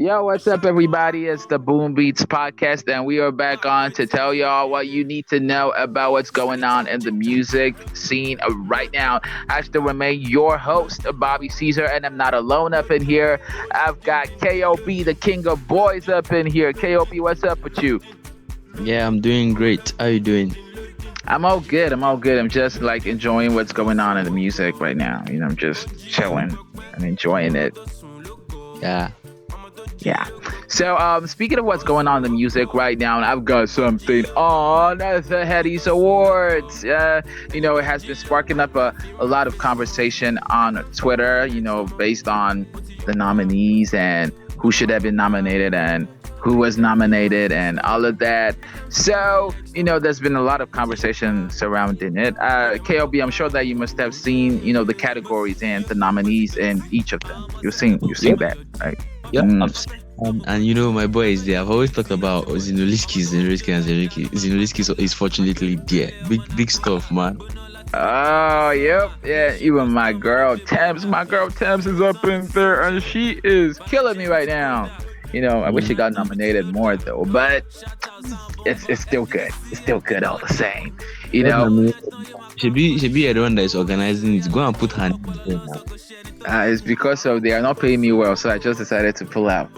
Yo, what's up, everybody? It's the Boom Beats podcast, and we are back on to tell y'all what you need to know about what's going on in the music scene right now. I still remain your host, Bobby Caesar, and I'm not alone up in here. I've got KOB, the king of boys, up in here. KOB, what's up with you? Yeah, I'm doing great. How you doing? I'm all good. I'm all good. I'm just like enjoying what's going on in the music right now. You know, I'm just chilling and enjoying it. Yeah. Yeah. So, um, speaking of what's going on in the music right now, I've got something on the Headies Awards. Uh, you know, it has been sparking up a, a lot of conversation on Twitter, you know, based on the nominees and who should have been nominated and who was nominated and all of that. So, you know, there's been a lot of conversation surrounding it. Uh, KOB, I'm sure that you must have seen, you know, the categories and the nominees in each of them. You've seen, you've seen yep. that, right? Yeah, mm. um, and you know my boy is there. I've always talked about Zinoleesky, Zinoleesky, and Zinoleesky. Zinoleesky is fortunately there. Big, big stuff, man. Oh, yep, yeah. Even my girl Tems, my girl Tems is up in there, and she is killing me right now. You know, I wish she got nominated more though, but it's it's still good. It's still good all the same. You know, should be should be everyone that is organizing it. Go and put her. Uh, it's because of they are not paying me well, so I just decided to pull out.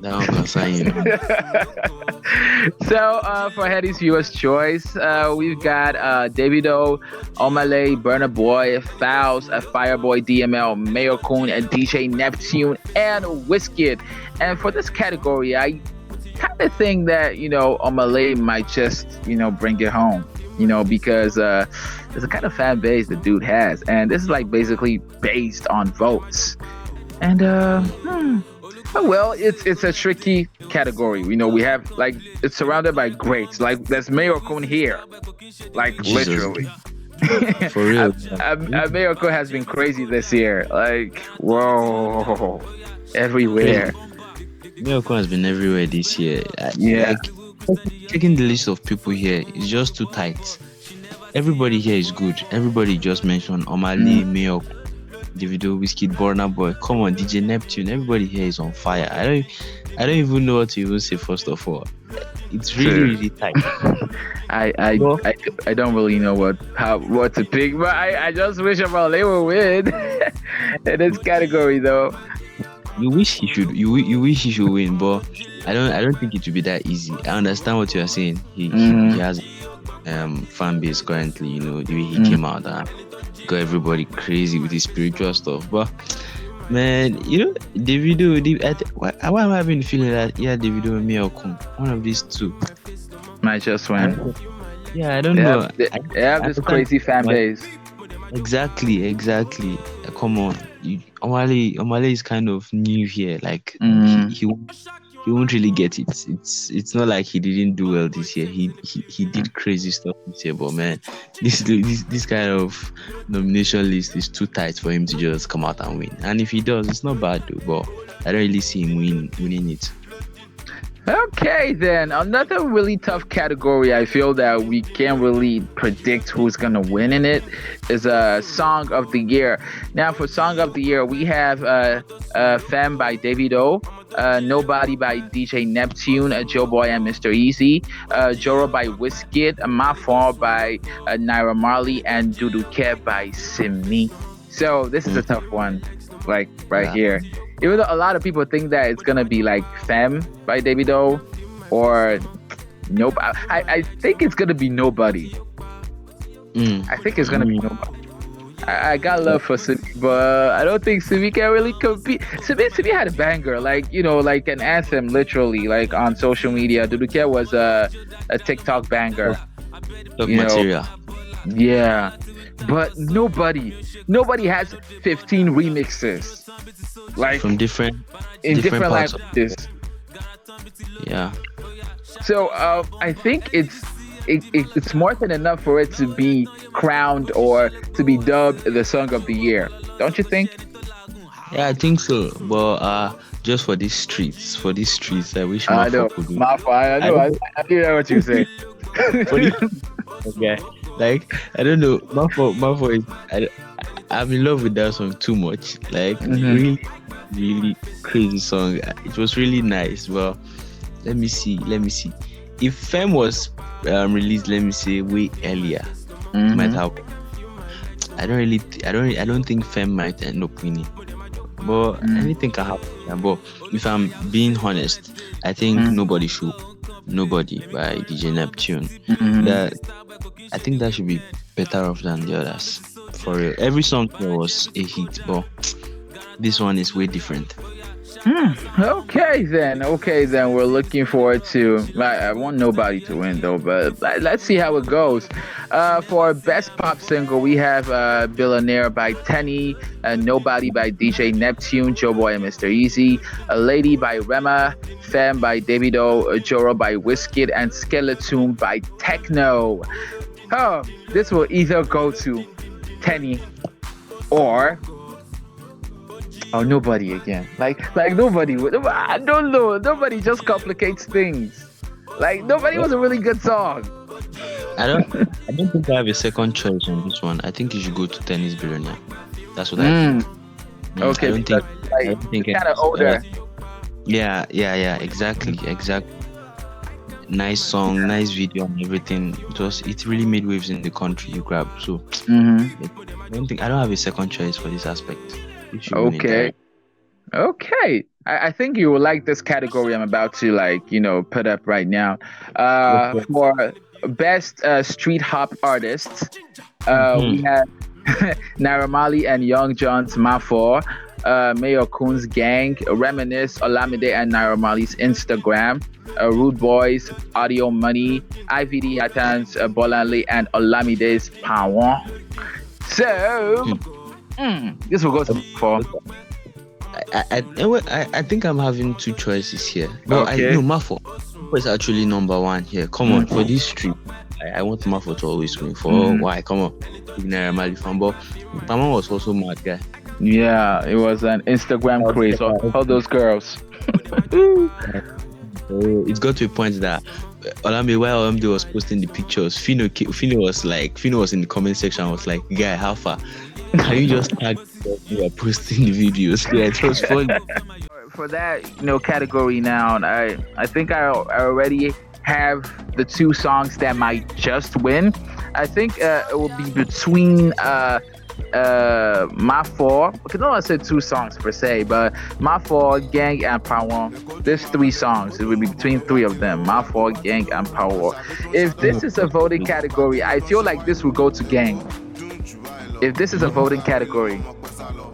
No, saying. so uh, for Headies Viewers Choice, uh, we've got uh, Davido, Omah Lay, Burna Boy, a Fireboy DML, Mayorkun, and DJ Neptune, and Wizkid. And for this category, I kind of think that you know Omah Lay might just you know bring it home you know, because uh, there's a kind of fan base the dude has, and this is like basically based on votes. And uh, hmm, well, it's it's a tricky category. You know, we have like it's surrounded by greats. Like there's Mayorkun here, like Jesus. literally. For real, Mayorkun has been crazy this year. Like whoa, everywhere. Mayorkun has been everywhere this year. Yeah. Like, Checking the list of people here is just too tight. Everybody here is good. Everybody just mentioned Omah Lay, mm. Mayor, Davido, Wizkid, Burna Boy. Come on, DJ Neptune. Everybody here is on fire. I don't, I don't even know what to even say. First of all, it's really, really tight. I, I, well, I, I, don't really know what how what to pick, but I, I just wish Lay would win in this category, though. You wish he should. You you wish he should win, but I don't I don't think it will be that easy. I understand what you are saying. He, mm-hmm. he has um fan base currently, you know, the way he mm-hmm. came out and got everybody crazy with his spiritual stuff. But man, you know, Davido, David, I th- why, why am I having the feeling that yeah, Davido and Mayorkun, one of these two My just one. Yeah, I don't they know. Have, they, they have this crazy fan base. Exactly, exactly. Come on, you, Omah Lay, Omah Lay is kind of new here. Like mm. he, he he won't really get it. It's it's not like he didn't do well this year. He he, he did crazy stuff this year, but man, this this this kind of nomination list is too tight for him to just come out and win. And if he does, it's not bad though. But I don't really see him win winning it. Okay, then another really tough category. I feel that we can't really predict who's gonna win in it is a uh, song of the year. Now, for song of the year, we have uh, uh "Femme" by Davido, uh, "Nobody" by DJ Neptune, uh, Joeboy and Mr. Eazi, uh, Joro by Wizkid, "Mafo" by uh, Naira Marley, and "Dudu Ke" by Simi. So this is a tough one, like right yeah. here even though a lot of people think that it's gonna be like Femme by Davido or Nope. I, I think it's gonna be Nobody. Mm. I think it's gonna mm. be Nobody. I, I, got love for Simi, but I don't think Simi can really compete. Simi, Simi had a banger, like you know, like an anthem, literally, like on social media. Duduke was a a TikTok banger. Look, material. Know? Yeah, but nobody, nobody has 15 remixes like from different in different, different languages. Yeah. So uh, I think it's it, it, it's more than enough for it to be crowned or to be dubbed the song of the year. Don't you think? Yeah, I think so. But uh, just for these streets, for these streets, I wish I know. Could do. I know. I, I, I know what you say. okay. Like I don't know. Mafo, Mafo is. I, I'm in love with that song too much. Like Mhm. really, really crazy song. It was really nice. Well, let me see. Let me see. If Fem was um, released, let me say way earlier, it might have. I don't really. th- I don't. I don't think Fem might end up winning. But Mm. anything can happen. yeah. But if I'm being honest, I think Mm. nobody should. Nobody by DJ Neptune. Mhm. That I think that should be better off than the others. For real. Every song was a hit, but this one is way different. Hmm, Okay then, okay then. We're looking forward to. I, I want nobody to win though, but let- let's see how it goes. Uh, for best pop single, we have uh, "Billionaire" by Teni, uh, "Nobody" by DJ Neptune, Joeboy and Mr. Eazi, "A Lady" by Rema, "Femme" by Davido, "Joro" by Wizkid, and "Skeleton" by Tekno. Oh, this will either go to Teni or Oh, nobody again. Like, like nobody. would- I don't know. Nobody just complicates things. Like nobody was a really good song. I don't I don't think I have a second choice on this one. I think you should go to Teni's Billionaire. That's what I Mm, think. Mm, okay, I don't think because, I don't think kind of older. Yeah, yeah, yeah, exactly, exactly. Nice song, nice video and everything. It was it really made waves in the country you grab. So hmm I don't think I don't have a second choice for this aspect. You should win it, Okay. Okay. I, I think you will like this category I'm about to like, you know, put up right now. Uh, for best uh, street hop artists, uh, we Mhm. have Naira Marley and Young John's Mafo, uh, Mayor Kun's Gang, Reminisce, Olamide and Naira Marley's Instagram, uh, Rude Boys, Audio Money, IVD Hatan's uh, Bolanle and Olamide's Pawon. So, mm, this will go to for. I, I, I, I, think I'm having two choices here. No, Okay. I no Mafo. Is actually number one here. Come on, for this trip, I, I want Mafo to always win. For Mhm. why? Come on, Naira Marley fan, but Mama was also mad guy. Yeah, it was an Instagram craze. All, all those girls. So it got to a point that uh, Olamide, while Olamide was posting the pictures, Phyno, Phyno was like, Phyno was in the comment section, was like, guy, how far? Can you just tag you are posting the videos? Yeah, it was funny. For that, you know, category now, I I think I, I already have the two songs that might just win. I think uh, it will be between uh uh Mafo. Okay no i said two songs per se but Mafo gang and power there's three songs. It would be between three of them Mafo gang and power if this is a voting category i feel like this will go to gang. If this is a voting category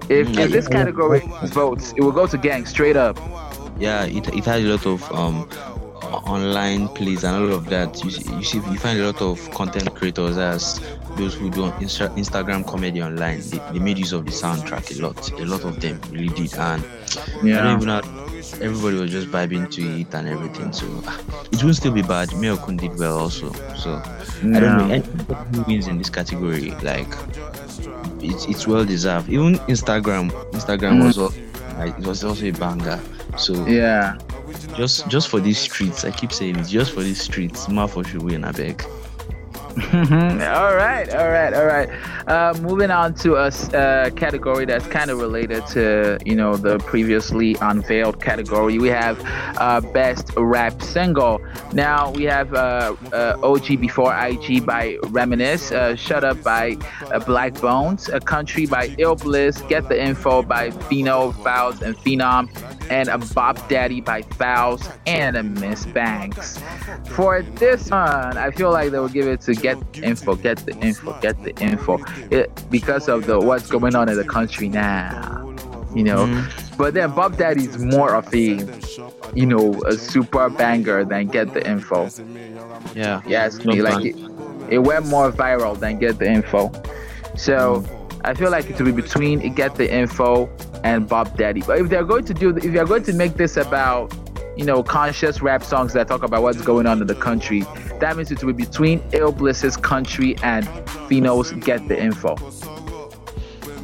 if, if this category votes it will go to gang straight up. Yeah, it, it had a lot of um online plays and all of that. You you see, you find a lot of content creators as those who do Instagram comedy online. They, they made use of the soundtrack a lot. A lot of them really did, and even know. Everybody was just vibing to it and everything. So ah, it will still be bad. Mayorkun did well also. So I don't know. Who wins in this category, like it's it's well deserved. Even Instagram, Instagram Mm. was all, like, it was also a banger. So yeah just just for these streets, I keep saying it's Just for these streets, Mafo should win. I beg. all right, all right, all right. Uh, moving on to a uh, category that's kind of related to you know the previously unveiled category. We have uh, best rap single. Now we have uh, uh, OG Before IG by Reminisce, uh, Shut Up by Blaqbonez, A Country by Illbliss, Get the Info by Phyno, Falz, and Phenom, and a Bop Daddy by Falz and a Ms Banks. For this one, I feel like they will give it to Get Info, Get the Info, Get the Info, it, because of the what's going on in the country now. You know, Mm. but then Bop Daddy's more of a, you know, a super banger than Get the Info. Yeah. Yes, me like it, it went more viral than Get the Info. So I feel like it will be between Get the Info and Bop Daddy. But if they're going to do, if they're going to make this about, you know, conscious rap songs that talk about what's going on in the country, that means it will be between Illbliss's Country and Phyno's Get the Info.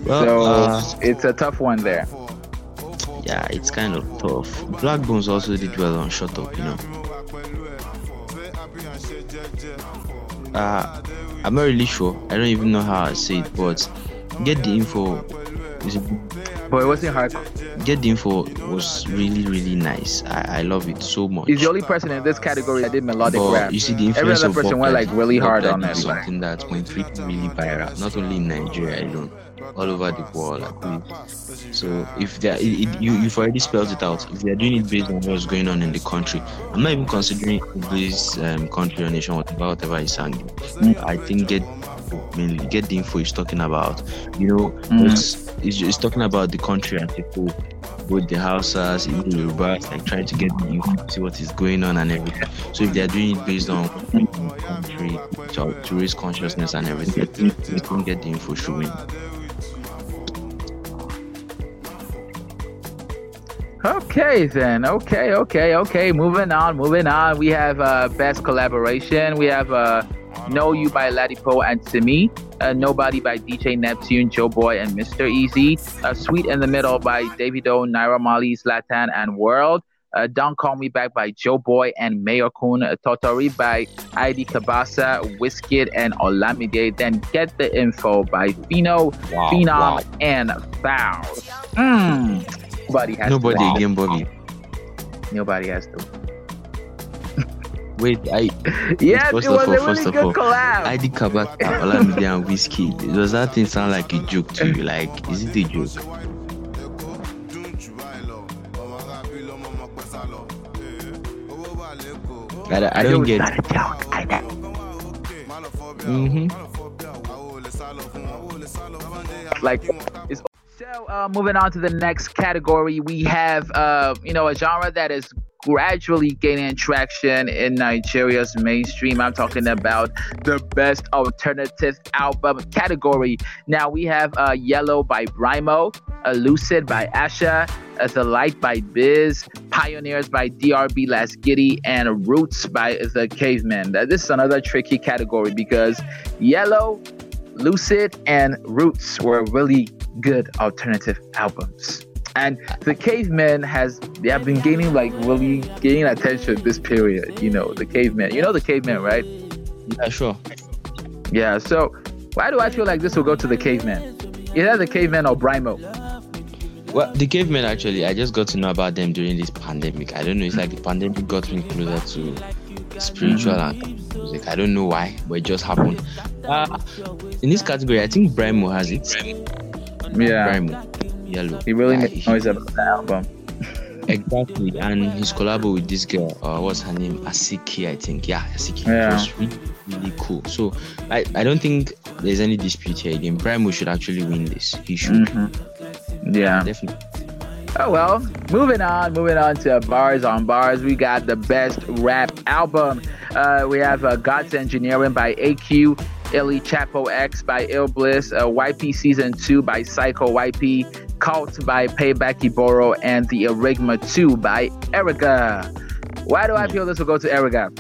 Well, so uh, it's a tough one there. yeah, it's kind of tough. Blaqbonez also did well on Shut Up, you know. Uh, I'm not really sure. I don't even know how I say it, but get the info. Boy, it wasn't hard. Get the info was really really nice. I, I love it so much. He's the only person in this category that did melodic but rap. You see, the Every influence other of person went like really hard on is something that went really, really viral, not only in Nigeria alone, all over the world. Actually. So if they are, it, it, you you've already spelled it out. If they are doing it based on what's going on in the country, I'm not even considering this um, country or nation, whatever, whatever he's saying. I think get mainly get the info he's talking about. You know, Mhm. it's, it's, it's talking about the country and people. With the Hausas, even the Yorubas, like trying to get the info, see what is going on and everything. So if they are doing it based on country to, to raise consciousness and everything, you can get the info showing. Okay then. Okay, okay, okay. Moving on, moving on. We have uh best collaboration. We have uh Know You by Ladipoe and Simi. Uh, Nobody by DJ Neptune, Joeboy, and Mr. Eazi. Uh, Sweet in the Middle by Davido, Naira Marley, Zlatan, and Wurld. Uh, Don't Call Me Back by Joeboy and Mayorkun. Uh, Totori by ID Cabasa, Wizkid, and Olamide. Then Get the Info by Phyno, Wow, Phenom, wow. and Foul. Mm. Nobody has Nobody to. again. Nobody has to. Wait, I Yeah, First it of was all, a first really of good all, collab. ID Kabaka, Olamide and Whiskey. Does that thing sound like a joke to you? Like, is it a joke? I, I don't get. Mm-hmm. like it's so uh, moving on to the next category we have uh you know a genre that is gradually gaining traction in nigeria's mainstream. I'm talking about the best alternative album category. Now we have uh yellow by Brymo uh, lucid by Asa uh, the light by biz pioneers by DRB Lasgidi and roots by the caveman this is another tricky category because yellow Lucid and Roots were really good alternative albums. And the Cavemen has they have been gaining like really gaining attention this period. You know, the Cavemen. You know the Cavemen, right? Yeah, sure. Yeah. So why do I feel like this will go to the Cavemen? Either the Cavemen or Brymo. Well, the cavemen actually, I just got to know about them during this pandemic. I don't know. It's like the pandemic got me closer to spiritual and music. I don't know why, but it just happened. Uh, in this category, I think Brymo has it. Yeah. Brymo, yellow. He really made noise about the album. Exactly, and his collab with this girl, uh, what's her name? Asiki, I think. Yeah, Asiki. Yeah. It was really, really cool. So I, I don't think there's any dispute here. Again, Brymo should actually win this. He should Mhm. Yeah. definitely. Oh well, moving on, moving on to bars on bars. We got the best rap album. Uh, we have uh, God's Engineering by AQ, Illy Chapo X by Illbliss, uh, YP Season 2 by Psycho YP, Cult by Payback Iboro, and The Enigma 2 by Erigga. Why do I feel this will go to Erigga?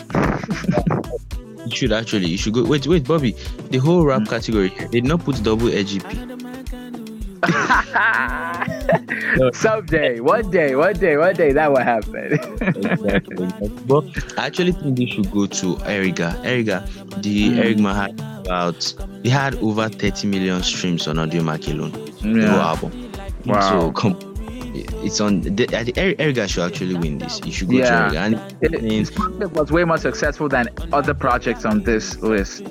You should actually. You should go. Wait, wait, Bobby. The whole rap category they did not put double AGP. Someday, one day, one day, one day, that will happen. exactly. But I actually think this should go to Erigga. Erigga, the Mm. Erigma had about he had over 30 million streams on Audiomack alone. Whole album. Wow. So come. It's on. The, think should actually win this. You should go Yeah. to. And It, I mean, his was way more successful than other projects on this list.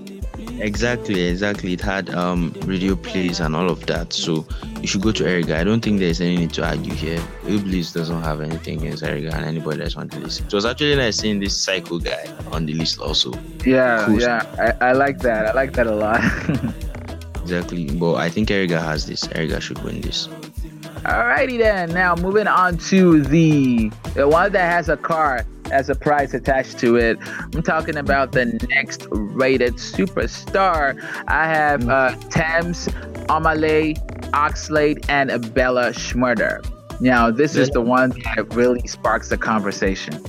Exactly, exactly. It had um radio plays and all of that. So you should go to Erigga. I don't think there's any need to argue here. Illbliss doesn't have anything against Erigga and anybody that's on the list. It was actually nice seeing this psycho guy on the list also. Yeah, Cool. yeah, I, I like that. I like that a lot. Exactly. But I think Erigga has this. Erigga should win this. Alrighty then. Now moving on to the the one that has a car as a prize attached to it. I'm talking about the next rated superstar. I have uh, Tems, Amale, Oxlade, and Bella Shmurda. Now this is the one that really sparks the conversation.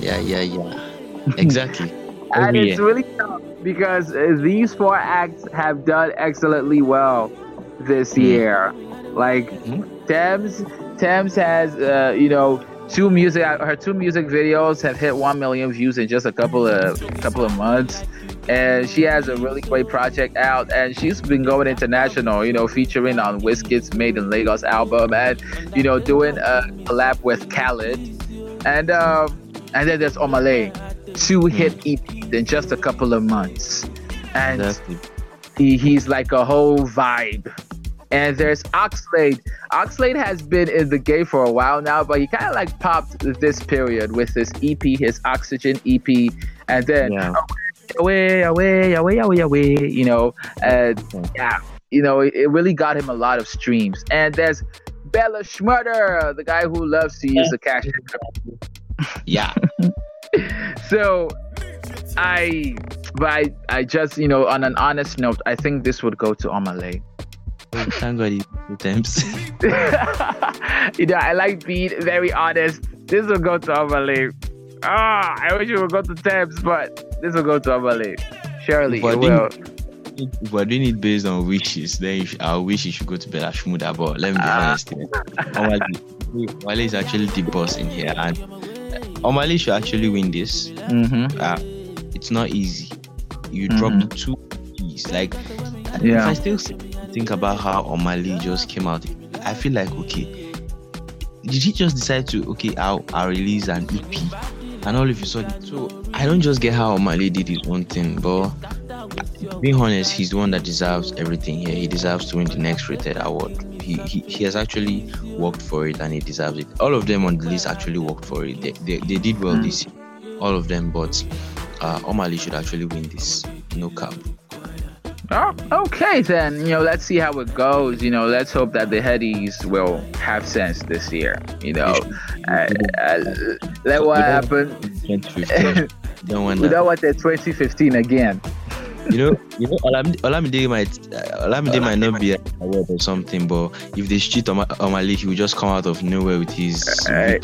Yeah, yeah, yeah. Exactly. and Every it's really tough because uh, these four acts have done excellently well this Mm. year. Like Mhm. Tems, Tems has uh, you know two music her two music videos have hit 1 million views in just a couple of couple of months. And she has a really great project out and she's been going international you know featuring on Wizkid's Made in Lagos album and you know doing a collab with Khalid. And um and then there's Omah Lay two mm. hit EPs in just a couple of months. And he, he's like a whole vibe and there's Oxlade. Oxlade has been in the game for a while now, but he kind of like popped this period with his EP, his Oxygen EP, and then yeah. away, away, away, away, away, you know, and yeah, you know, it, it really got him a lot of streams. And there's Bella Shmurda, the guy who loves to use the cash. Yeah. so I, but I, I just, you know, on an honest note, I think this would go to Lay. Thank God two times. you know, I like being very honest. This will go to Lay. Ah, I wish it would go to Tems, but this will go to Lay. Surely it will. If we're doing it based on wishes, then I wish you should go to Bella Shmurda. But let me be ah. honest here. Omah Lay is actually the boss in here, and Omah Lay should actually win this. Mm-hmm. Uh, it's not easy. You mm-hmm. dropped two keys. Like, yeah. if I still think about how Omah Lay just came out, I feel like okay, did he just decide to okay, I'll, I'll release an EP and all of a sudden? So I don't just get how Omah Lay did his own thing, but being honest, he's the one that deserves everything here. He deserves to win the next rated award. He, he, he has actually worked for it and he deserves it. All of them on the list actually worked for it. They, they, they did well mm. this year, all of them, but uh, should actually win this. No cap. Oh, okay then. You know, let's see how it goes. You know, let's hope that the headies will have sense this year. You know, uh, uh, let what happened. don't want we don't want that 2015 again. you know, you know, Olamide, Olamide might Olamide might not be a award or something, but if they cheat on, on my league, he will just come out of nowhere with his uh,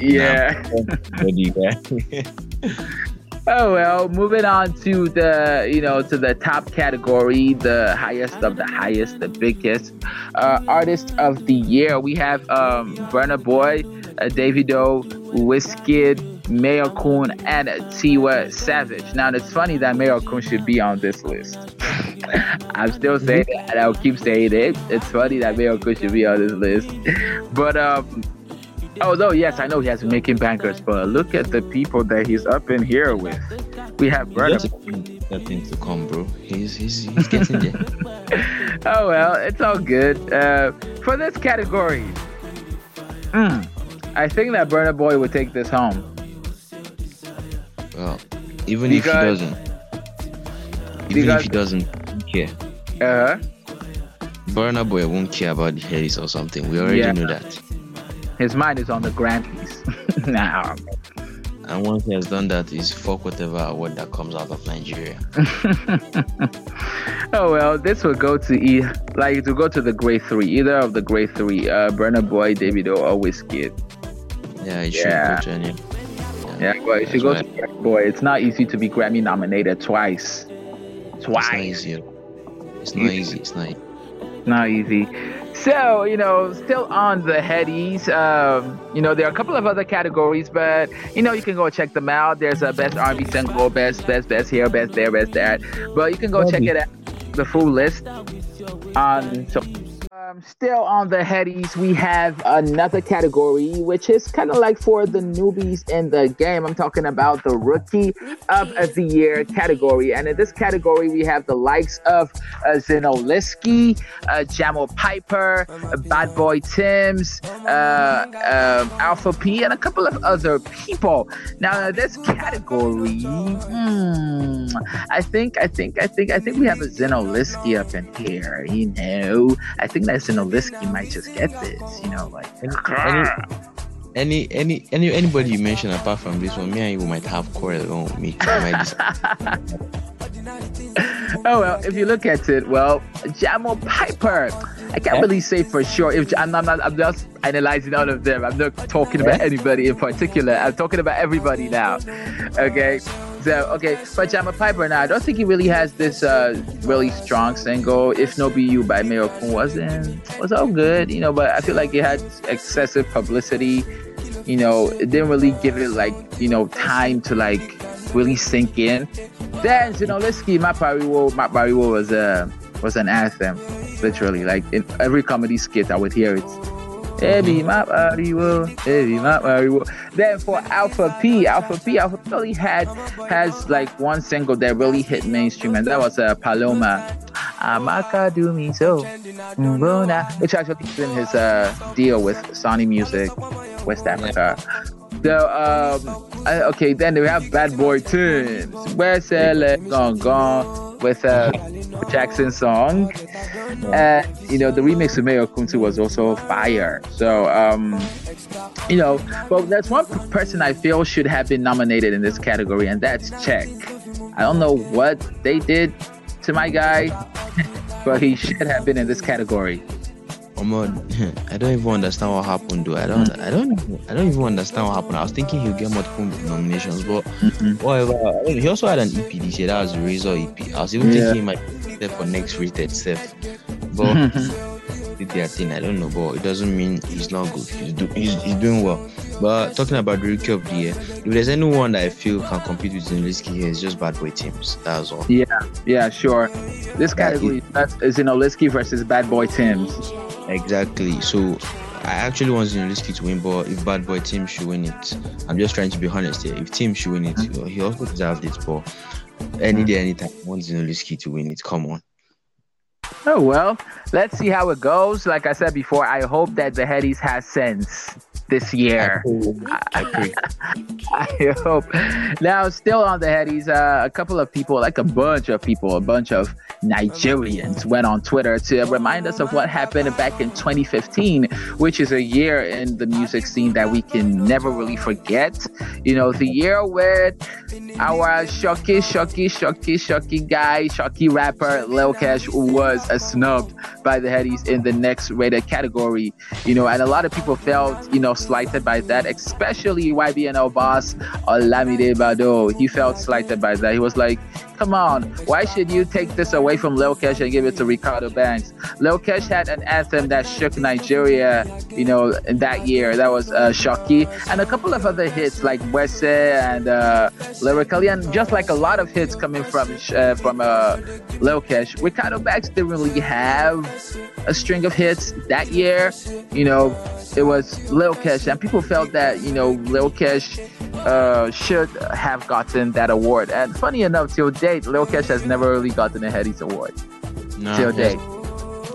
yeah. Oh well, moving on to the you know to the top category, the highest of the highest, the biggest uh, artist of the year. We have um, Burna Boy, uh, Davido, Wizkid, Mayorkun, and Tiwa Savage. Now it's funny that Mayorkun should be on this list. I'm still saying it, and I'll keep saying it. It's funny that Mayorkun should be on this list, but um Although, yes, I know he has been making bankers, but look at the people that he's up in here with. We have Burna. Boy that thing to come, bro. He's he's, he's getting there. oh well, it's all good. Uh, for this category, mm, I think that Burna Boy would take this home. Well, even because, if he doesn't, even because, if he doesn't care. Uh huh. Burna Boy won't care about the Harris or something. We already yeah. know that. His mind is on the Grammys now. And once he has done that, he's fuck whatever award that comes out of Nigeria. oh well, this will go to E like to go to the great three, either of the great three, uh Burna Boy, Davido, or Wizkid. Yeah, it should yeah. go to Yeah, yeah but it should go right. to Boy. It's not easy to be Grammy nominated twice. Twice. It's not easy. It's not easy. It's not. Not easy. So, you know, still on the headies. Um, you know, there are a couple of other categories, but you know, you can go check them out. There's a best R&B single, best, best, best here, best there, best that. But you can go check it out, the full list on so um, still on the headies, we have another category, which is kind of like for the newbies in the game. I'm talking about the rookie of the year category. And in this category, we have the likes of uh, Zinoleesky, uh, Jamal Piper, uh, Bad Boy Timz, uh, um, Alpha P, and a couple of other people. Now, this category, hmm, I think, I think, I think, I think we have a Zinoleesky up in here. You know, I think that guys in you might just get this. You know, like any any any anybody you mention apart from this one, me and you might have quarrel on me. oh well, if you look at it, well, Jamal Piper. I can't eh? really say for sure. If I'm not, I'm just analyzing all of them. I'm not talking about eh? anybody in particular. I'm talking about everybody now. Okay. So okay, but Jamal Piper now I don't think he really has this uh, really strong single. If No Be You by Mayorkun wasn't was all good, you know, but I feel like it had excessive publicity you know, it didn't really give it like, you know, time to like really sink in. Then Zinoleesky, Mapariwo, Mapariwo was a was an anthem, literally. Like in every comedy skit, I would hear it. Baby, Mapariwo, baby, Mapariwo. Then for Alpha P, Alpha P, Alpha P really had has like one single that really hit mainstream, and that was uh, Paloma. Amaka do me so, which actually is in his uh, deal with Sony Music West Africa. So um, I, okay, then we have Bad Boy Timz. Where's Gone Gone with a Jackson song. And you know, the remix of Mayo Kuntu was also fire. So um, you know, well that's one person I feel should have been nominated in this category, and that's Check. I don't know what they did to my guy, but he should have been in this category. I don't even understand what happened though. I don't I don't I don't even understand what happened. I was thinking he'll get multiple nominations, but mm-hmm. whatever. he also had an EP this year, that was Razor EP. I was even yeah. thinking he might be there for next rated self. But did their thing, I don't know, but it doesn't mean he's not good. He's, do, he's, he's doing well. But talking about the rookie of the year, if there's anyone that I feel can compete with Zinoleesky here, it's just Bad Boy Timz. That's all. Yeah, yeah, sure. This category that's Zinoleesky versus Bad Boy Timz. Exactly. So I actually want Zinoleesky to win, but if Bad Boy Tim should win it, I'm just trying to be honest here. If Tim should win it, mm-hmm. he also deserved it. But any day, anytime, I want Zinoleesky to win it. Come on. Oh well, let's see how it goes. Like I said before, I hope that the Headies has sense this year. I, agree. I hope. Now, still on the headies, uh, a couple of people, like a bunch of people, a bunch of Nigerians went on Twitter to remind us of what happened back in 2015, which is a year in the music scene that we can never really forget. You know, the year where our shocky, shocky, shocky, shocky guy, shocky rapper Lil Kesh was a snubbed by the headies in the next rated category. You know, and a lot of people felt, you know, slighted by that, especially YBNL boss Olamide Baddo. He felt slighted by that. He was like, come on, why should you take this away from Lil Kesh and give it to Reekado Banks? Lil Kesh had an anthem that shook Nigeria, you know, in that year. That was uh, Shoki. And a couple of other hits like Wese and uh, Lyrically, and just like a lot of hits coming from uh, from uh, Lil Kesh. Reekado Banks didn't really have a string of hits that year. You know, it was Lil Kesh, and people felt that, you know, Lil Kesh uh, should have gotten that award. And funny enough, till date, Lil Kesh has never really gotten a Headies award. No, till date.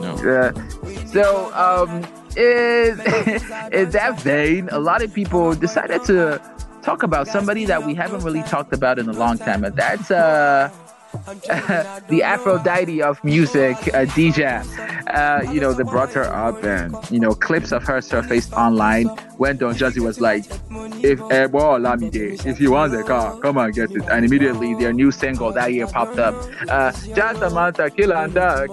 No. Uh, so, um, in, in that vein, a lot of people decided to talk about somebody that we haven't really talked about in a long time, and that's uh, the Aphrodite of music, uh, Dija. Uh, you know, they brought her up, and you know, clips of her surfaced online when Don Jazzy was like, "If Ebo Olamide, if you want the car, come and get it." And immediately, their new single that year popped up, uh, Jatamanta Kilanda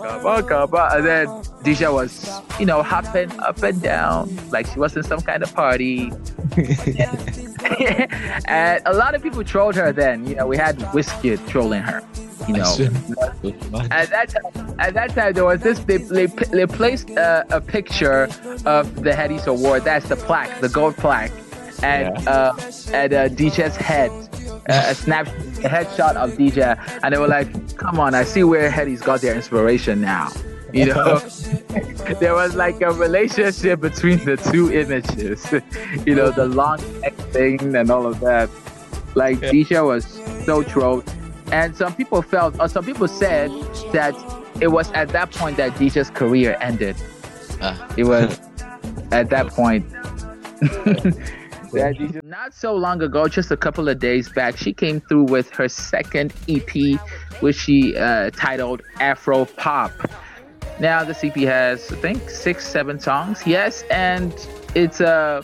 Kaba and then Dija was, you know, hopping up and down like she was in some kind of party. and a lot of people trolled her then. You know, we had Whiskey trolling her you know. at that time, at that time, there was this. They they, they placed a, a picture of the Headies Award. That's the plaque, the gold plaque, and yeah. uh, at uh, Dija's head. Uh, a snap, a headshot of Dija, and they were like, "Come on, I see where Headies got their inspiration now." You know, there was like a relationship between the two images. you know, the long thing and all of that. Like yeah. Dija was so trolled and some people felt, or some people said that it was at that point that Dija's career ended. Uh. It was at that point. that not so long ago, just a couple of days back, she came through with her second EP, which she uh, titled Afro Pop. Now the EP has, I think, six, seven songs. Yes, and it's uh,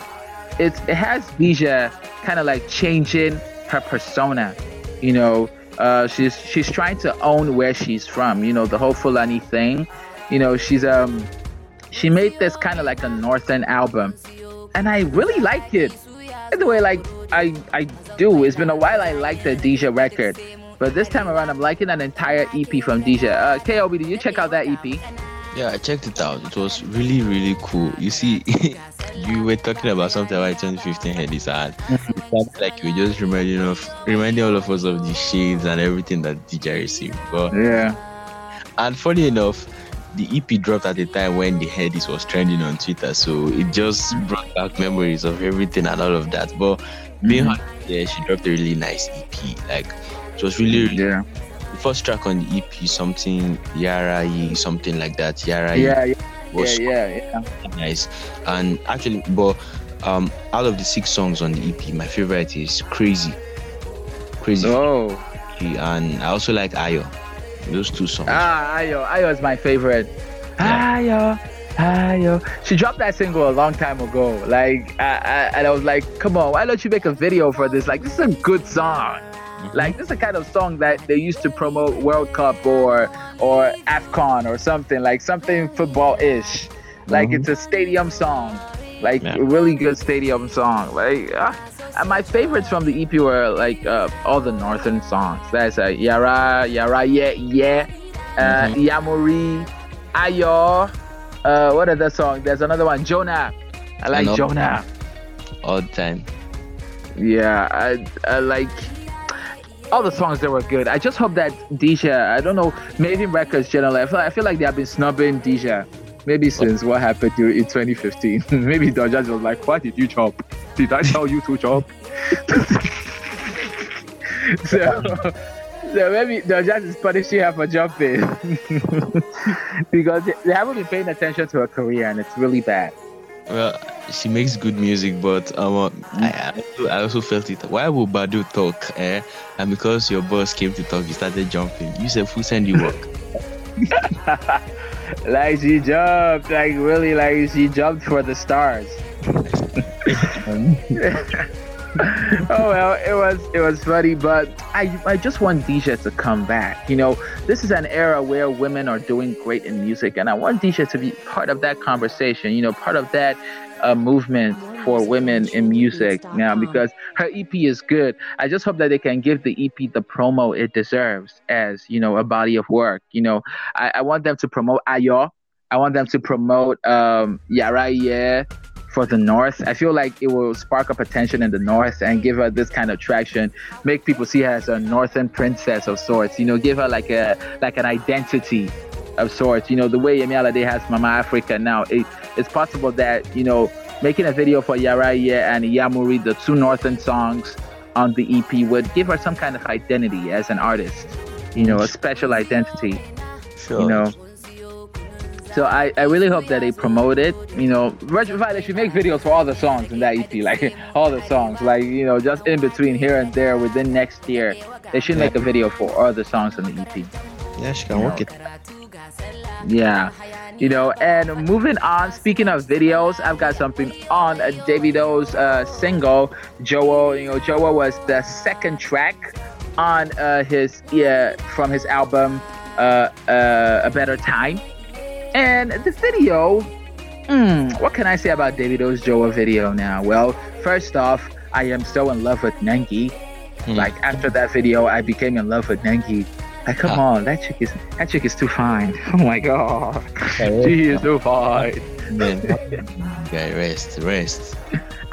it's it has Dija kind of like changing her persona. You know, uh, she's she's trying to own where she's from. You know, the whole Fulani thing. You know, she's um she made this kind of like a northern album, and I really like it. The way like I I do. It's been a while I like the Dija record, but this time around I'm liking an entire EP from Dija. Uh, KOB, did you check out that EP? Yeah, I checked it out. It was really, really cool. You see, you were talking about something about 2015 head is hard. It sounded like you were just reminding of reminding all of us of the shades and everything that Dija received. But Yeah. and funny enough, the EP dropped at the time when the headies was trending on Twitter, so it just brought back memories of everything and all of that. But being Mhm. honest, yeah, she dropped a really nice EP. Like it was really, really Yeah. The first track on the EP, something Yara Yi, something like that. Yara Yi Yeah. Yeah. was Yeah. Yeah. Yeah. nice. And actually, but um, out of the six songs on the EP, my favorite is Crazy. Crazy. Oh. And I also like Ayo. Those two songs. Ah, Ayo. Ayo is my favorite. Ayo. Ayo. She dropped that single a long time ago. Like, I, I, and I was like, come on, why don't you make a video for this? Like, this is a good song. Like, this is the kind of song that they used to promote World Cup or or AFCON or something, like something football-ish. Like, Mhm. it's a stadium song. Like, Yeah. a really good stadium song. Like, uh, and my favorites from the EP were like uh, all the northern songs. That's uh, Yara, Yara, yeah, yeah, uh, Mhm. Yamuri, Ayo. Uh, what other song? There's another one, Jonah. I like Another- Jonah. All time. Yeah, I, I like all the songs that were good. I just hope that Dija, I don't know, Mavin Records generally, I feel, I feel like they have been snubbing Dija. Maybe since what happened to in 2015. Maybe Doja was like, why did you chop? Did I tell you to chop? so, so maybe Doja is punishing her for jumping. because they haven't been paying attention to her career and it's really bad. Well, she makes good music, but um, I, I, also, I also felt it. Why would Badu talk? Eh? And because your boss came to talk, you started jumping. You said, "Who send you work?" like she jumped, like really, like she jumped for the stars. oh well, it was it was funny, but I I just want Dija to come back. You know, this is an era where women are doing great in music, and I want Dija to be part of that conversation. You know, part of that uh, movement for women in music now because her EP is good. I just hope that they can give the EP the promo it deserves as you know a body of work. You know, I, I want them to promote Ayo. I want them to promote um, Yara Yeah for the North. I feel like it will spark up attention in the North and give her this kind of traction, make people see her as a Northern princess of sorts. You know, give her like a like an identity of sorts. You know, the way Yemi Alade has Mama Africa now, it, it's possible that you know making a video for Yara Yeah and Yamuri, the two Northern songs on the EP, would give her some kind of identity as an artist. You know, a special identity Sure. you know. So I, I really hope that they promote it. You know, Fight, they should make videos for all the songs in that EP, like all the songs, like you know, just in between here and there within next year. They should make a video for all the songs in the EP. Yeah, she can work it. Yeah. You know, and moving on, speaking of videos, I've got something on Davido's uh, single, Jowo. You know, Jowo was the second track on uh, his, yeah, from his album, uh, uh, A Better Time. And the video, mm, what can I say about Davido's Jowo video now? Well, first off, I am so in love with Nengi. Hmm. Like after that video, I became in love with Nengi. Like, come on, that chick is that chick is too fine. Oh my god, she is too fine. Man, guy, rest, rest.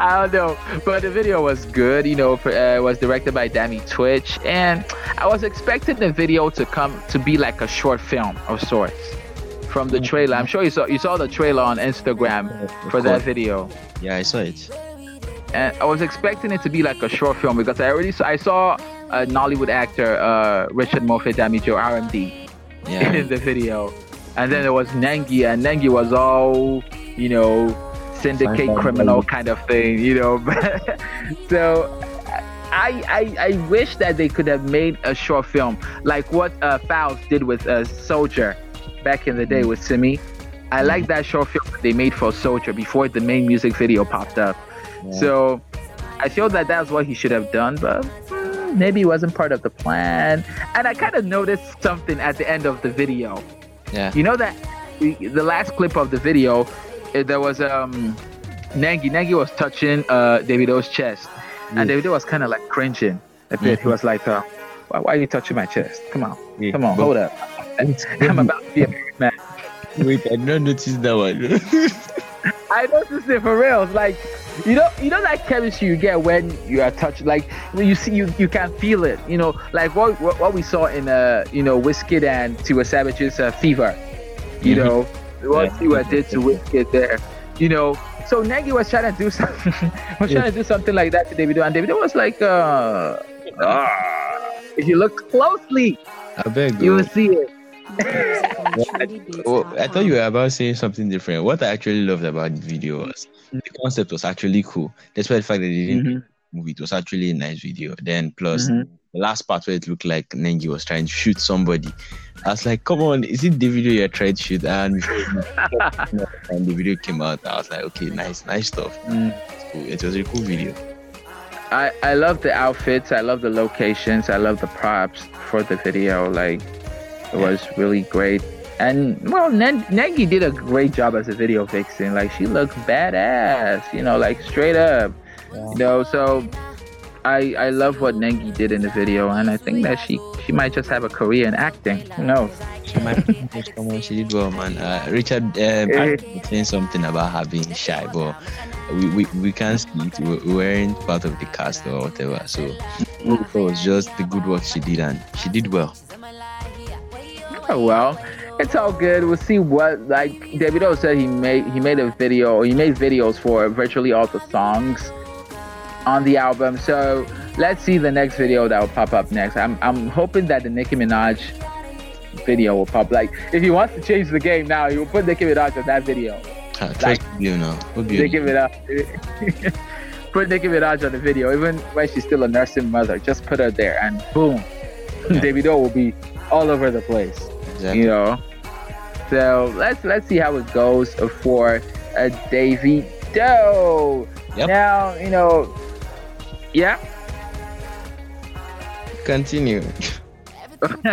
I don't know, but the video was good. You know, uh, it was directed by Dammy Twitch, and I was expecting the video to come to be like a short film of sorts from the trailer. I'm sure you saw you saw the trailer on Instagram for that video. Yeah, I saw it. and I was expecting it to be like a short film because I already saw, I saw a Nollywood actor, uh, Richard Mofe-Damijo RMD, Yeah. in the video, and then there was Nengi, and Nengi was all you know, syndicate criminal kind of thing, you know. so. I, I I wish that they could have made a short film like what uh, Falz did with uh, Soldier back in the day with Simi. I like that short film that they made for Soldier before the main music video popped up. Yeah. So I feel that that's what he should have done, but mm, maybe it wasn't part of the plan. And I kind of noticed something at the end of the video. Yeah. You know that the last clip of the video, eh, there was um Nengi. Nengi was touching uh Davido's chest, and. Davido was kind of like cringing a bit. He was like, uh, why, "Why are you touching my chest? Come on, Yeah, come on, hold up." I'm about to be a man. Wait, I did not notice that one. I noticed it for real. Like you know, you know that chemistry you get when you are touched. Like when you see you, you can feel it. You know, like what what, what we saw in uh, you know, Wizkid and Tiwa Savage's uh, Fever. You mm-hmm. know, what yeah. Tiwa did to Wizkid there. You know, so Nengi was trying to do something, was trying to do something like that to Davido, and Davido was like, uh, ah. if you look closely, I beg you will see it. Well, I thought you were about saying something different. What I actually loved about the video was the concept was actually cool, despite the fact that they didn't mm-hmm. move it. was actually a nice video. Then plus mm-hmm. the last part where it looked like Nengi was trying to shoot somebody. I was like, come on, is it the video you're trying to shoot? And, and the video came out. I was like, okay, nice, nice stuff. Mm. Cool. It was a cool video. I, I love the outfits. I love the locations. I love the props for the video. Like, it was really great. And well, Nen- Nengi did a great job as a video vixen. Like she looks badass, you know, like straight up. Yeah. You know, so I I love what Nengi did in the video, and I think that she she might just have a career in acting. Who knows? She might someone she did well, man. Uh, Richard um, saying something about her being shy, but we, we, we can't see it. We weren't part of the cast or whatever. So it was just the good work she did, and she did well. Oh well it's all good. We'll see what like Davido said he made he made a video or he made videos for virtually all the songs on the album. So let's see the next video that will pop up next. I'm I'm hoping that the Nicki Minaj video will pop. Like if he wants to change the game now, he will put Nicki Minaj on that video. Uh, like, you know, Nicki Minaj. put Nicki Minaj on the video, even when she's still a nursing mother. Just put her there, and boom, yeah. Davido will be all over the place. Exactly. You know. So let's let's see how it goes for uh, Davy Doe. Yep. Now you know, yeah. Continue.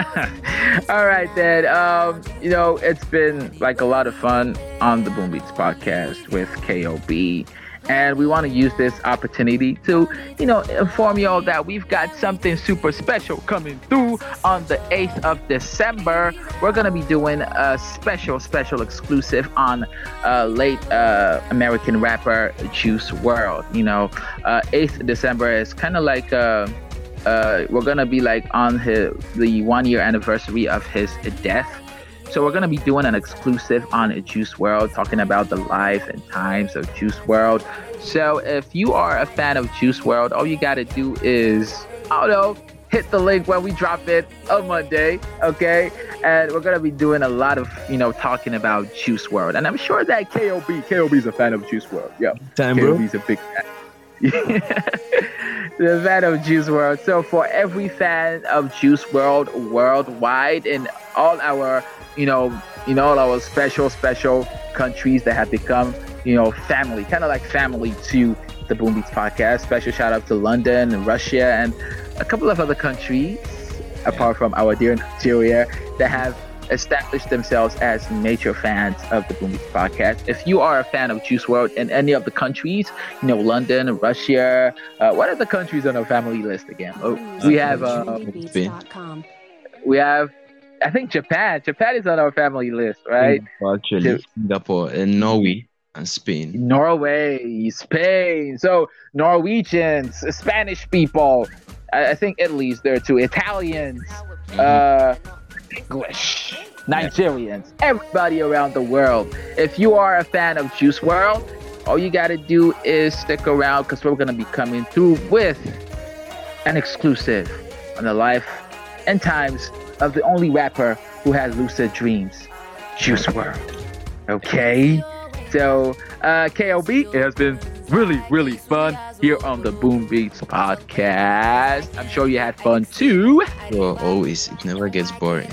All right, then. Um, you know, it's been like a lot of fun on the Boom Beats podcast with KOB. And we want to use this opportunity to, you know, inform you all that we've got something super special coming through on the 8th of December. We're going to be doing a special, special exclusive on uh, late uh, American rapper Juice WRLD. You know, uh, 8th December is kind of like. Uh, uh, we're gonna be like on his the one year anniversary of his death so we're gonna be doing an exclusive on Juice WRLD, talking about the life and times of Juice WRLD. So if you are a fan of Juice WRLD, all you gotta do is, I don't know, hit the link when we drop it on Monday, okay? And we're gonna be doing a lot of, you know, talking about Juice WRLD, And I'm sure that KOB, KOB is a fan of Juice WRLD. Yeah, Time, KOB's a big fan. the fan of Juice WRLD. So for every fan of Juice WRLD worldwide in all our you know, you know, our special, special countries that have become, you know, family, kind of like family to the Boom Beats podcast. Special shout out to London and Russia and a couple of other countries, apart from our dear Nigeria, that have established themselves as major fans of the Boom Beats podcast. If you are a fan of Juice WRLD in any of the countries, you know, London, Russia, uh, what are the countries on our family list again? Oh, we have uh, we have I think Japan. Japan is on our family list, right? Actually, Singapore and Norway and Spain. Norway, Spain. So Norwegians, Spanish people. I, I think Italy's there too. Italians, mm-hmm. uh, English, Nigerians, yeah. everybody around the world. If you are a fan of Juice WRLD, all you gotta do is stick around because we're gonna be coming through with an exclusive on the life and times of the only rapper who has lucid dreams, Juice WRLD. Okay? So, uh, KOB, it has been really, really fun here on the Boom Beats podcast. I'm sure you had fun too. Well, always. It never gets boring.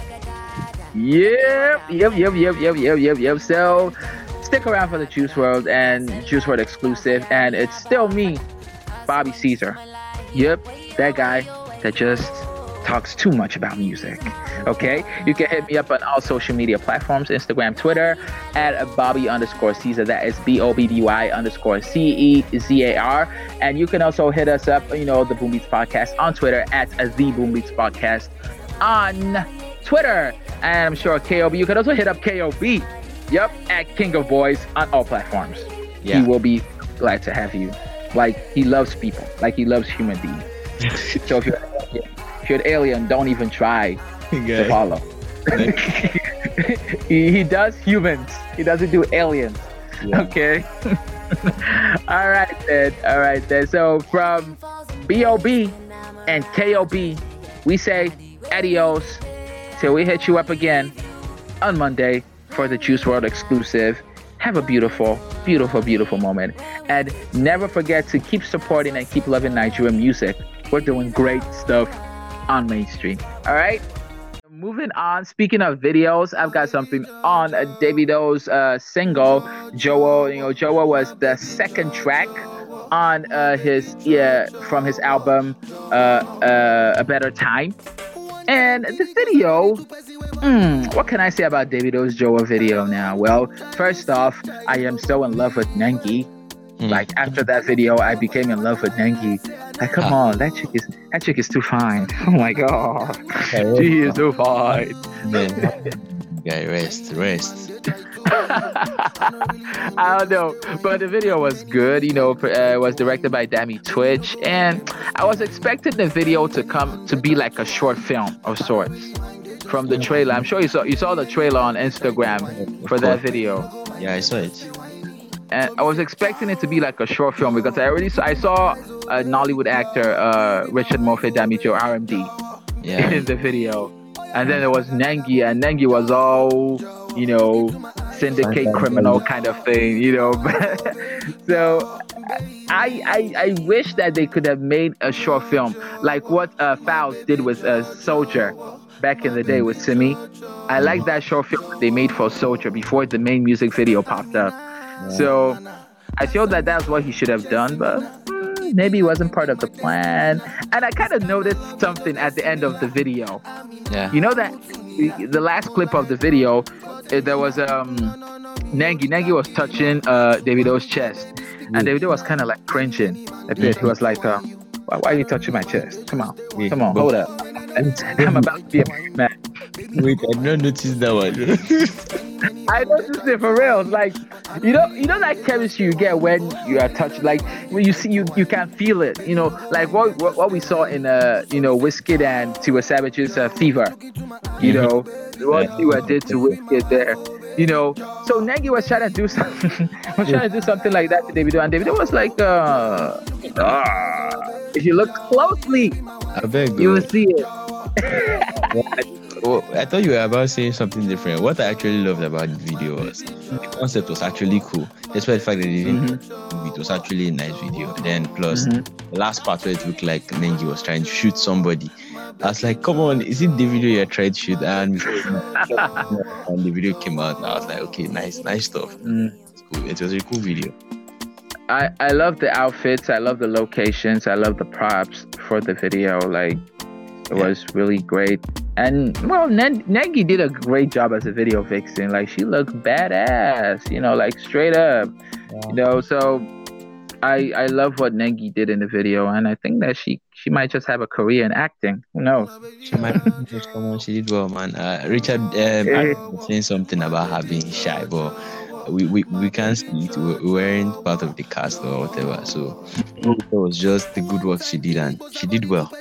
Yep, yep, yep, yep, yep, yep, yep, yep. So, stick around for the Juice WRLD and Juice WRLD exclusive. And it's still me, Bobby Cezar. Yep, that guy that just talks too much about music. Okay, you can hit me up on all social media platforms Instagram, Twitter at Bobby underscore Cezar. That is B O B B Y underscore C E Z A R. And you can also hit us up, you know, the Boom Beats Podcast on Twitter at the Boom Beats Podcast on Twitter, and I'm sure KOB. You can also hit up KOB. Yep, at King of Boys on all platforms. Yeah. He will be glad to have you. Like he loves people. Like he loves human beings. so if you're, if you're an alien, don't even try to follow. he, he does humans. He doesn't do aliens. Yeah. Okay. All right then. All right then. So from Bob and Kob, we say adios till we hit you up again on Monday for the Juice WRLD exclusive. Have a beautiful, beautiful, beautiful moment. And never forget to keep supporting and keep loving Nigerian music. We're doing great stuff on mainstream. All right. Moving on, speaking of videos, I've got something on Davido's uh, single, Jowo. You know, Jowo was the second track on uh, his yeah from his album uh, uh, A Better Time. And the video, hmm, what can I say about Davido's Jowo video now? Well, first off, I am so in love with Nengi. Hmm. Like after that video, I became in love with Nengi. Like, come Ah. on, that chick is that chick is too fine. Oh my god, Okay. she is too fine. Man, yeah, rest, rest. I don't know, but the video was good. You know, uh, it was directed by Dammy Twitch, and I was expecting the video to come to be like a short film of sorts from the trailer. I'm sure you saw you saw the trailer on Instagram for that video. Yeah, I saw it. And I was expecting it to be like a short film because I already saw, I saw a Nollywood actor, uh, Richard Mofe-Damijo, RMD, Yeah. in the video, and then there was Nengi, and Nengi was all, you know, syndicate criminal kind of thing, you know. so I, I I wish that they could have made a short film like what uh, Falz did with uh, Soldier back in the day with Simi. I like that short film they made for Soldier before the main music video popped up. So I feel that that's what he should have done, but maybe it wasn't part of the plan. And I kind of noticed something at the end of the video. Yeah. You know that the last clip of the video, eh, there was um Nengi. Nengi was touching uh Davido's chest, and Davido was kind of like cringing a bit. He was like, uh, why, "Why are you touching my chest? Come on, Yeah, come on, hold up. I'm about to be a married man." Wait, I did not noticed that one. I noticed it for real. Like, you know, you know that chemistry you get when you are touched. Like when you see you, you can feel it. You know, like what what, what we saw in uh, you know, Wizkid and Tiwa Savage's uh, Fever. You know, what. Tiwa did to Wizkid there. You know, so Nengi was trying to do something, was trying to do something like that to Davido, and Davido was like, uh, ah. if you look closely, I beg you will see it. Oh, I thought you were about saying something different. What I actually loved about the video was the concept was actually cool. Despite the fact that they didn't Mhm. it was actually a nice video. Then plus Mhm. the last part where it looked like Nengi was trying to shoot somebody. I was like, come on, is it the video you're trying to shoot? And and the video came out, and I was like, okay, nice, nice stuff. Mm. Cool. It was a cool video. I, I love the outfits. I love the locations. I love the props for the video. Like, it Yeah. was really great. And, well, Nen- Nengi did a great job as a video vixen. Like, she looked badass, you know, like straight up, you know. So, I I love what Nengi did in the video. And I think that she, she might just have a career in acting. Who knows? She might just come on, she did well, man. Uh, Richard, um, was saying something about her being shy, but we, we, we can't see it. We we weren't part of the cast or whatever. So it was just the good work she did, and she did well.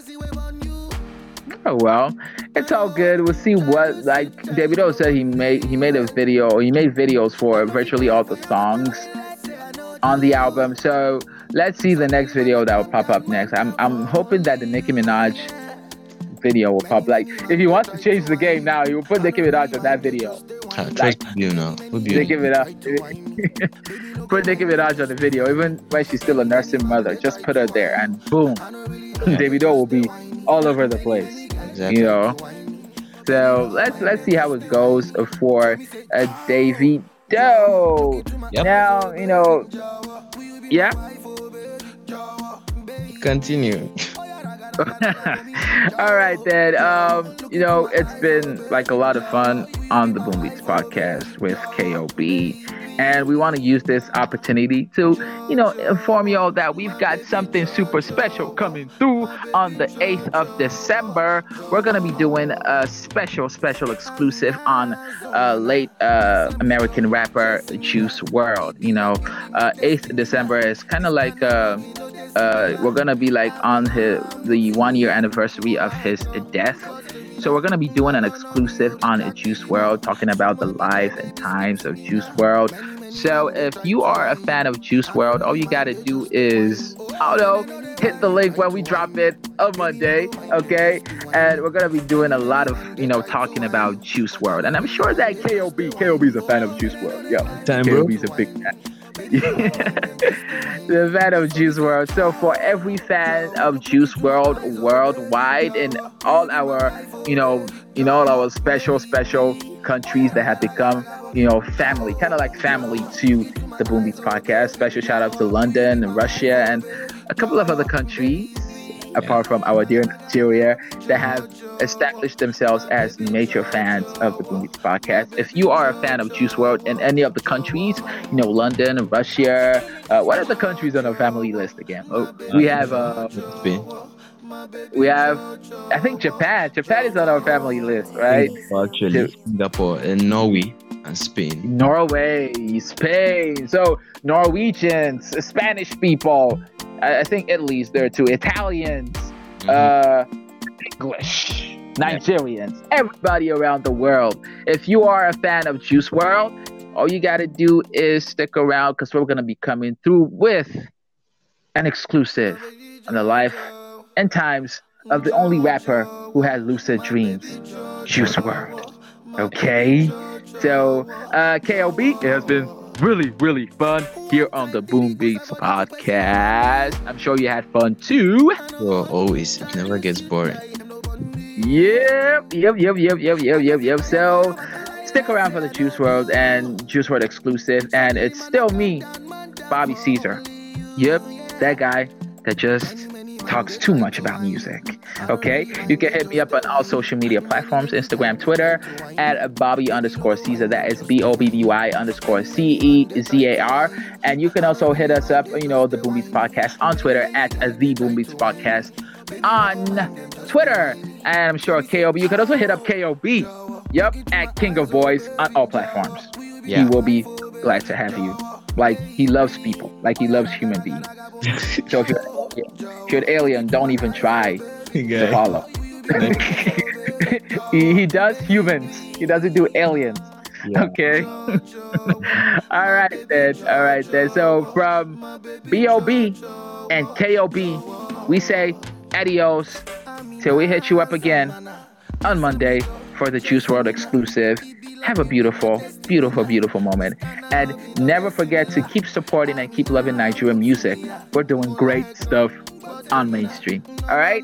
Oh well, it's all good. We'll see what like Davido said he made he made a video he made videos for virtually all the songs on the album. So let's see the next video that will pop up next. I'm I'm hoping that the Nicki Minaj video will pop. Like if he wants to change the game now, he will put Nicki Minaj on that video. Uh, trust you now. We'll Nicki Minaj put Nicki Minaj on the video, even when she's still a nursing mother. Just put her there and boom, Davido will be all over the place exactly. you know. So let's let's see how it goes for uh, Davy Doe. Yep. Now you know, yeah. Continue. All right then. Um, you know, it's been like a lot of fun on the Boom Beats podcast with KOB And we want to use this opportunity to, you know, inform you all that we've got something super special coming through on the 8th of December. We're going to be doing a special, special exclusive on uh, late uh, American rapper Juice WRLD. You know, uh, 8th December is kind of like uh, uh, we're gonna be like on his the one year anniversary of his death. So we're gonna be doing an exclusive on Juice WRLD, talking about the life and times of Juice WRLD. So if you are a fan of Juice WRLD, all you gotta do is, I don't know, hit the link when we drop it on Monday, okay? And we're gonna be doing a lot of, you know, talking about Juice WRLD, And I'm sure that KOB, KOB is a fan of Juice WRLD. Yeah, KOB is a big fan. the fan of Juice WRLD. So for every fan of Juice WRLD worldwide in all our, you know, in all our special, special countries that have become, you know, family, kind of like family to the Boom Beats podcast. Special shout out to London and Russia and a couple of other countries apart from our dear Nigeria, that have established themselves as major fans of the Boom Beats podcast. If you are a fan of Juice WRLD in any of the countries, you know, London, Russia, uh, what are the countries on our family list again? Oh, we have uh, we have I think Japan. Japan is on our family list, right? Actually, Singapore and Norway and Spain. Norway, Spain. So Norwegians, Spanish people, I, I think Italy's there too. Italians, mm-hmm. uh, English, Nigerians, yeah. everybody around the world. If you are a fan of Juice WRLD, all you got to do is stick around because we're going to be coming through with an exclusive on the life and times of the only rapper who had lucid dreams, Juice WRLD. Okay? So, uh, KOB, it has been really, really fun here on the Boom Beats podcast. I'm sure you had fun too. Well, always. It never gets boring. Yep, yep, yep, yep, yep, yep, yep, yep. So stick around for the Juice WRLD and Juice WRLD exclusive. And it's still me, Bobby Cezar. Yep, that guy that just talks too much about music. Okay? You can hit me up on all social media platforms Instagram, Twitter, at Bobby underscore Cezar. That is B O B B Y underscore C E Z A R. And you can also hit us up, you know, the Boom Beats Podcast on Twitter at the Boom Beats Podcast on Twitter. And I'm sure KOB, you can also hit up KOB. Yep, at King of Boys on all platforms. Yeah. He will be glad to have you. Like he loves people, like he loves human beings. so if you're if you're an alien, don't even try okay. to follow. he, he does humans. He doesn't do aliens. Yeah. Okay. All right then. All right then. So from Bob and Kob, we say adios till we hit you up again on Monday for the Juice WRLD exclusive. Have a beautiful, beautiful, beautiful moment. And never forget to keep supporting and keep loving Nigerian music. We're doing great stuff on mainstream. All right?